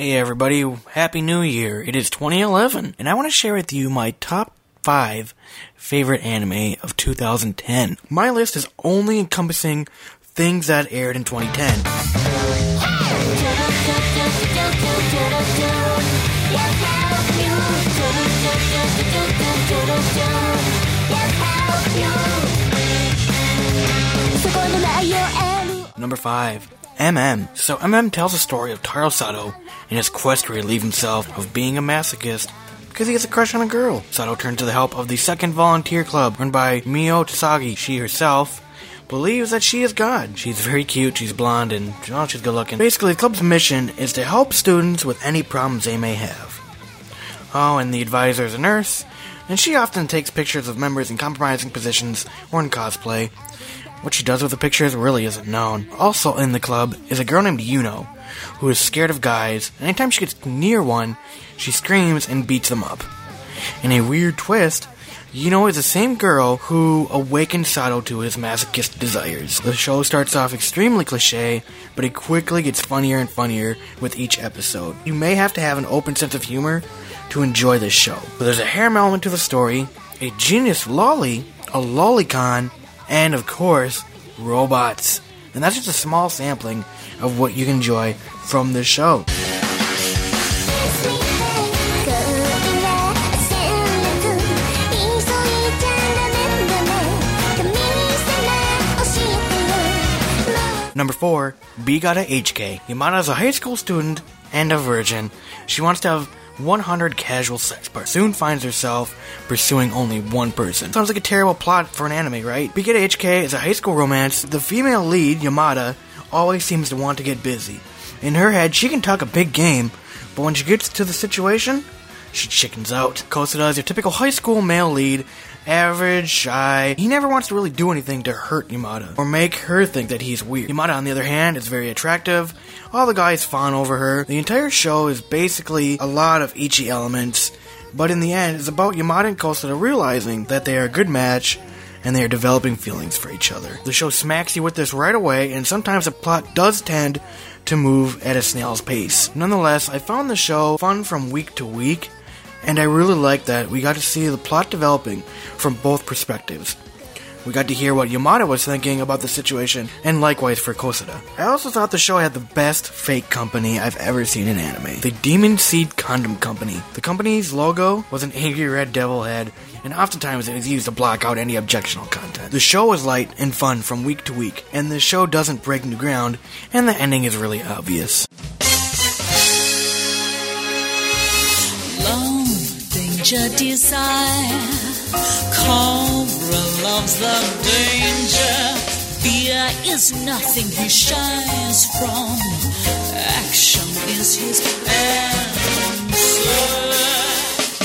Hey everybody, Happy New Year. It is 2011, and I want to share with you my top 5 favorite anime of 2010. My list is only encompassing things that aired in 2010. Number 5. MM. So MM tells the story of Taro Sato in his quest to relieve himself of being a masochist because he has a crush on a girl. Sato turns to the help of the second volunteer club run by Mio Tasagi. She herself believes that she is God. She's very cute, she's blonde, and oh, she's good looking. Basically, the club's mission is to help students with any problems they may have. Oh, and the advisor is a nurse, and she often takes pictures of members in compromising positions or in cosplay. What she does with the pictures really isn't known. Also in the club is a girl named Yuno, who is scared of guys, and anytime she gets near one, she screams and beats them up. In a weird twist, Yuno is the same girl who awakened Sato to his masochist desires. The show starts off extremely cliche, but it quickly gets funnier and funnier with each episode. You may have to have an open sense of humor to enjoy this show. But there's a harem element to the story, a genius lolly, a lolicon, and of course, robots. And that's just a small sampling of what you can enjoy from this show. Number 4, B Gata HK. Yamada is a high school student and a virgin. She wants to have 100 casual sex, but soon finds herself pursuing only one person. Sounds like a terrible plot for an anime, right? B Gata HK is a high school romance. The female lead, Yamada, always seems to want to get busy. In her head, she can talk a big game, but when she gets to the situation, she chickens out. Kosada is your typical high school male lead, average, shy. He never wants to really do anything to hurt Yamada or make her think that he's weird. Yamada, on the other hand, is very attractive. All the guys fawn over her. The entire show is basically a lot of ecchi elements, but in the end, it's about Yamada and Kosada realizing that they are a good match and they are developing feelings for each other. The show smacks you with this right away, and sometimes the plot does tend to move at a snail's pace. Nonetheless, I found the show fun from week to week, and I really liked that we got to see the plot developing from both perspectives. We got to hear what Yamada was thinking about the situation, and likewise for Kosada. I also thought the show had the best fake company I've ever seen in anime. The Demon Seed Condom Company. The company's logo was an angry red devil head, and oftentimes it was used to block out any objectionable content. The show was light and fun from week to week, and the show doesn't break new ground, and the ending is really obvious. Danger, desire. Cobra loves the danger. Fear is nothing he shies from. Action is his answer.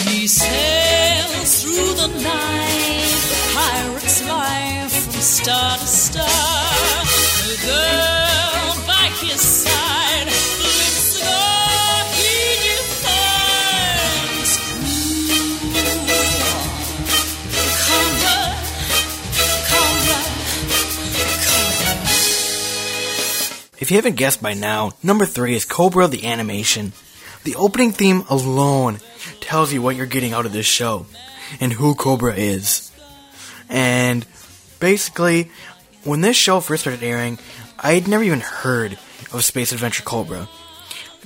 He sails through the night, pirate's life from star to star. The If you haven't guessed by now, number three is Cobra the Animation. The opening theme alone tells you what you're getting out of this show and who Cobra is. And basically, when this show first started airing, I had never even heard of Space Adventure Cobra.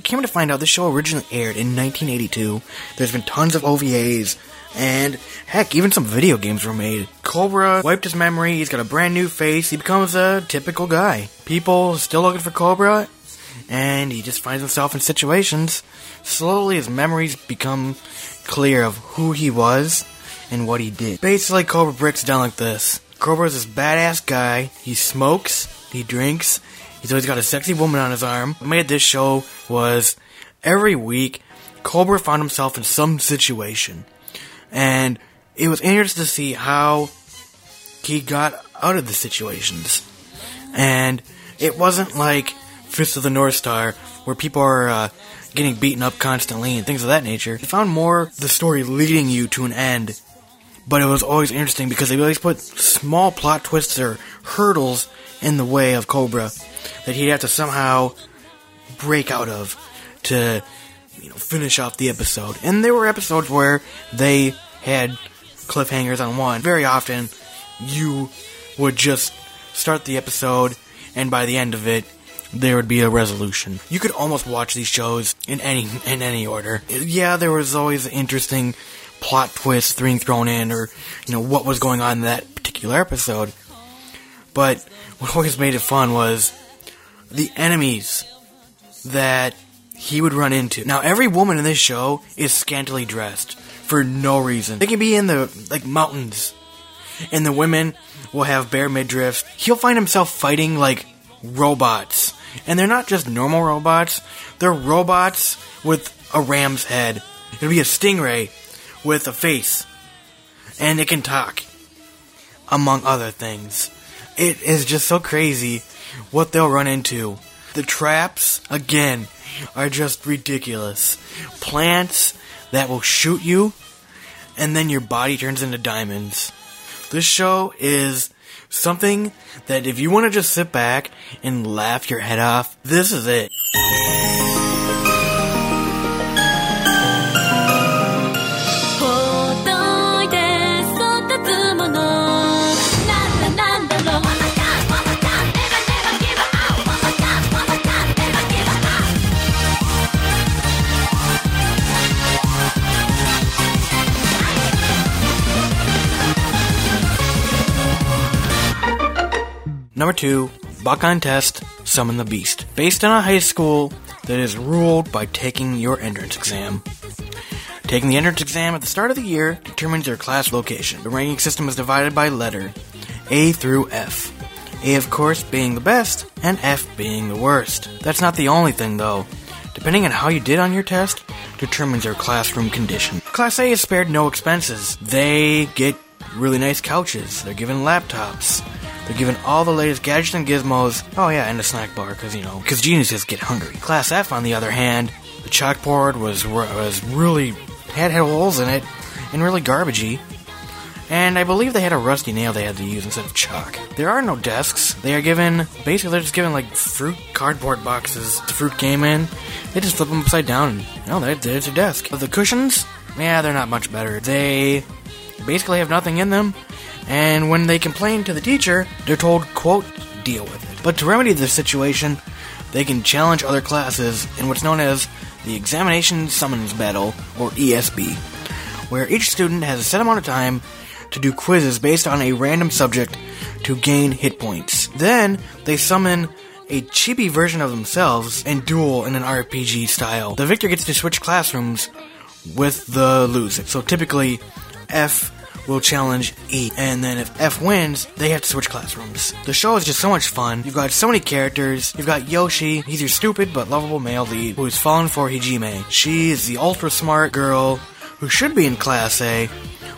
Came to find out this show originally aired in 1982. There's been tons of OVAs, and heck, even some video games were made. Cobra wiped his memory, he's got a brand new face, he becomes a typical guy. People still looking for Cobra, and he just finds himself in situations. Slowly, his memories become clear of who he was and what he did. Basically, Cobra breaks down like this Cobra's this badass guy, he smokes, he drinks, he's always got a sexy woman on his arm. What made this show was every week, Cobra found himself in some situation. And it was interesting to see how he got out of the situations. And it wasn't like Fist of the North Star, where people are uh, getting beaten up constantly and things of that nature. It found more the story leading you to an end, but it was always interesting because they always put small plot twists or hurdles in the way of Cobra that he'd have to somehow break out of to you know finish off the episode. And there were episodes where they had cliffhangers on one. Very often, you would just start the episode, and by the end of it, there would be a resolution. You could almost watch these shows in any in any order. Yeah, there was always interesting plot twists being thrown in, or you know what was going on in that particular episode. But what always made it fun was the enemies that he would run into. Now, every woman in this show is scantily dressed for no reason. They can be in the like mountains, and the women will have bare midriffs. He'll find himself fighting like robots, and they're not just normal robots. They're robots with a ram's head. It'll be a stingray with a face, and it can talk, among other things. It is just so crazy what they'll run into. The traps, again, are just ridiculous. Plants that will shoot you, and then your body turns into diamonds. This show is something that if you want to just sit back and laugh your head off, this is it. Number two, Baka and Test Summon the Beast. Based on a high school that is ruled by taking your entrance exam. Taking the entrance exam at the start of the year determines your class location. The ranking system is divided by letter, A through F. A, of course, being the best, and F being the worst. That's not the only thing, though. Depending on how you did on your test, determines your classroom condition. Class A is spared no expenses. They get really nice couches. They're given laptops. They're given all the latest gadgets and gizmos. Oh yeah, and a snack bar, because you know, because geniuses get hungry. Class F, on the other hand, the chalkboard was was really had, holes in it and really garbagey. And I believe they had a rusty nail they had to use instead of chalk. There are no desks. They are given basically they're just given like fruit cardboard boxes to fruit game in. They just flip them upside down and know, there- there's a desk. The cushions, yeah, they're not much better. They basically have nothing in them, and when they complain to the teacher, they're told, quote, deal with it. But to remedy the situation, they can challenge other classes in what's known as the Examination Summons Battle, or ESB, where each student has a set amount of time to do quizzes based on a random subject to gain hit points. Then, they summon a chibi version of themselves and duel in an RPG style. The victor gets to switch classrooms with the loser. So typically, F will challenge E, and then if F wins, they have to switch classrooms. The show is just so much fun. You've got so many characters. You've got Yoshi. He's your stupid but lovable male lead who is fallen for Hijime. She is the ultra smart girl who should be in Class A,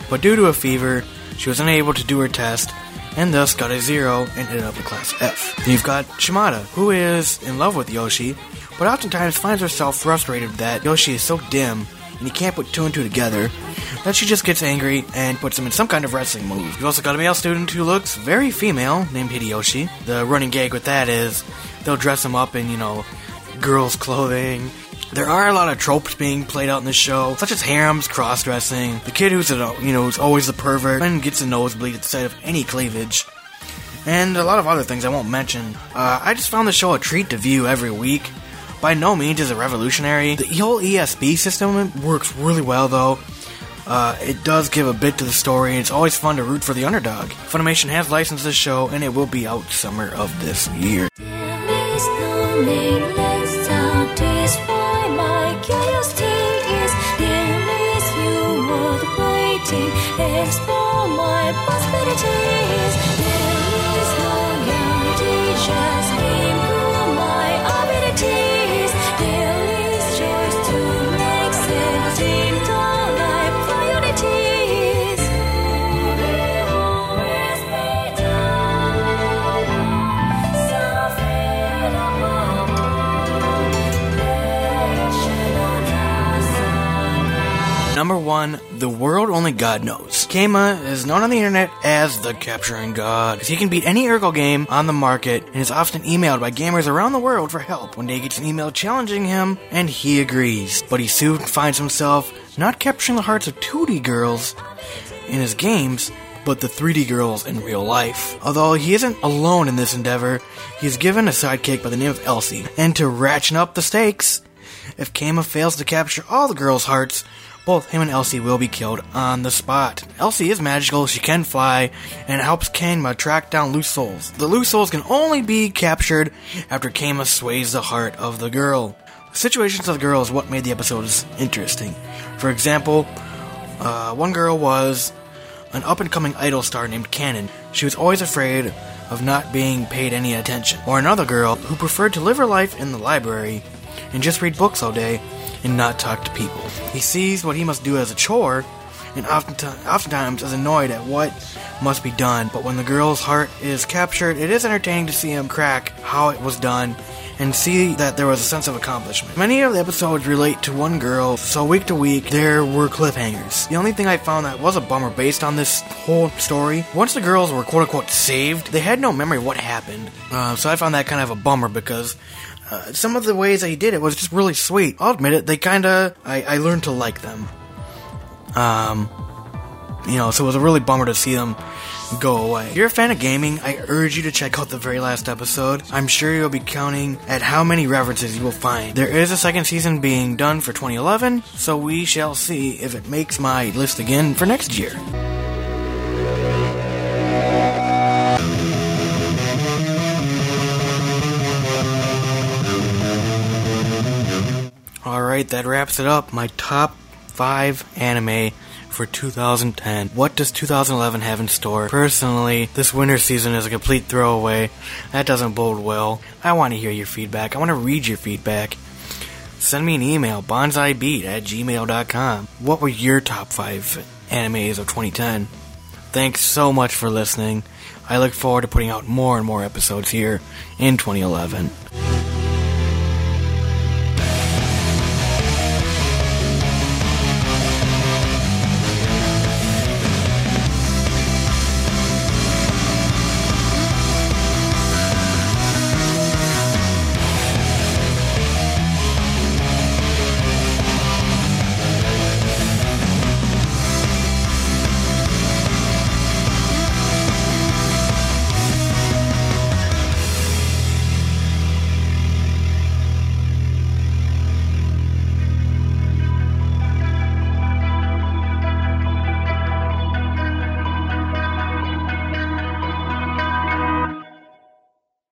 but due to a fever, she was unable to do her test and thus got a zero and ended up in Class F. You've got Shimada, who is in love with Yoshi, but oftentimes finds herself frustrated that Yoshi is so dim and you can't put two and two together then she just gets angry and puts him in some kind of wrestling move. You've also got a male student who looks very female named Hideyoshi. The running gag with that is they'll dress him up in, you know, girls' clothing. There are a lot of tropes being played out in this show, such as harems, cross-dressing, the kid who's a, you know who's always the pervert and gets a nosebleed at the sight of any cleavage, and a lot of other things I won't mention. Uh, I just found the show a treat to view every week. By no means is it revolutionary. The whole ESB system works really well though. Uh, it does give a bit to the story, and it's always fun to root for the underdog. Funimation has licensed this show, and it will be out summer of this year. There is no my Number one, the world only God knows. Keima is known on the internet as the Capturing God, he can beat any Urkel game on the market and is often emailed by gamers around the world for help. One day he gets an email challenging him, and he agrees. But he soon finds himself not capturing the hearts of 2D girls in his games, but the 3D girls in real life. Although he isn't alone in this endeavor, he is given a sidekick by the name of Elsie. And to ratchet up the stakes, if Keima fails to capture all the girls' hearts, both him and Elsie will be killed on the spot. Elsie is magical, she can fly, and helps Keima track down loose souls. The loose souls can only be captured after Keima sways the heart of the girl. The situations of the girl is what made the episodes interesting. For example, uh, one girl was an up and coming idol star named Kanon. She was always afraid of not being paid any attention. Or another girl who preferred to live her life in the library and just read books all day and not talk to people. He sees what he must do as a chore and oftentimes, oftentimes is annoyed at what must be done. But when the girl's heart is captured, it is entertaining to see him crack how it was done and see that there was a sense of accomplishment. Many of the episodes relate to one girl, so week to week there were cliffhangers. The only thing I found that was a bummer based on this whole story, once the girls were quote unquote saved, they had no memory of what happened. Uh, so I found that kind of a bummer because uh, some of the ways he did it was just really sweet. I'll admit it, they kind of, I, I learned to like them. Um, you know, so it was a really bummer to see them go away. If you're a fan of gaming, I urge you to check out the very last episode. I'm sure you'll be counting at how many references you will find. There is a second season being done for 2011, so we shall see if it makes my list again for next year. Alright, that wraps it up. My top five anime for 2010. What does 2011 have in store? Personally, this winter season is a complete throwaway. That doesn't bode well. I want to hear your feedback. I want to read your feedback. Send me an email, banzaibeat at gmail.com. What were your top five animes of 2010? Thanks so much for listening. I look forward to putting out more and more episodes here in 2011.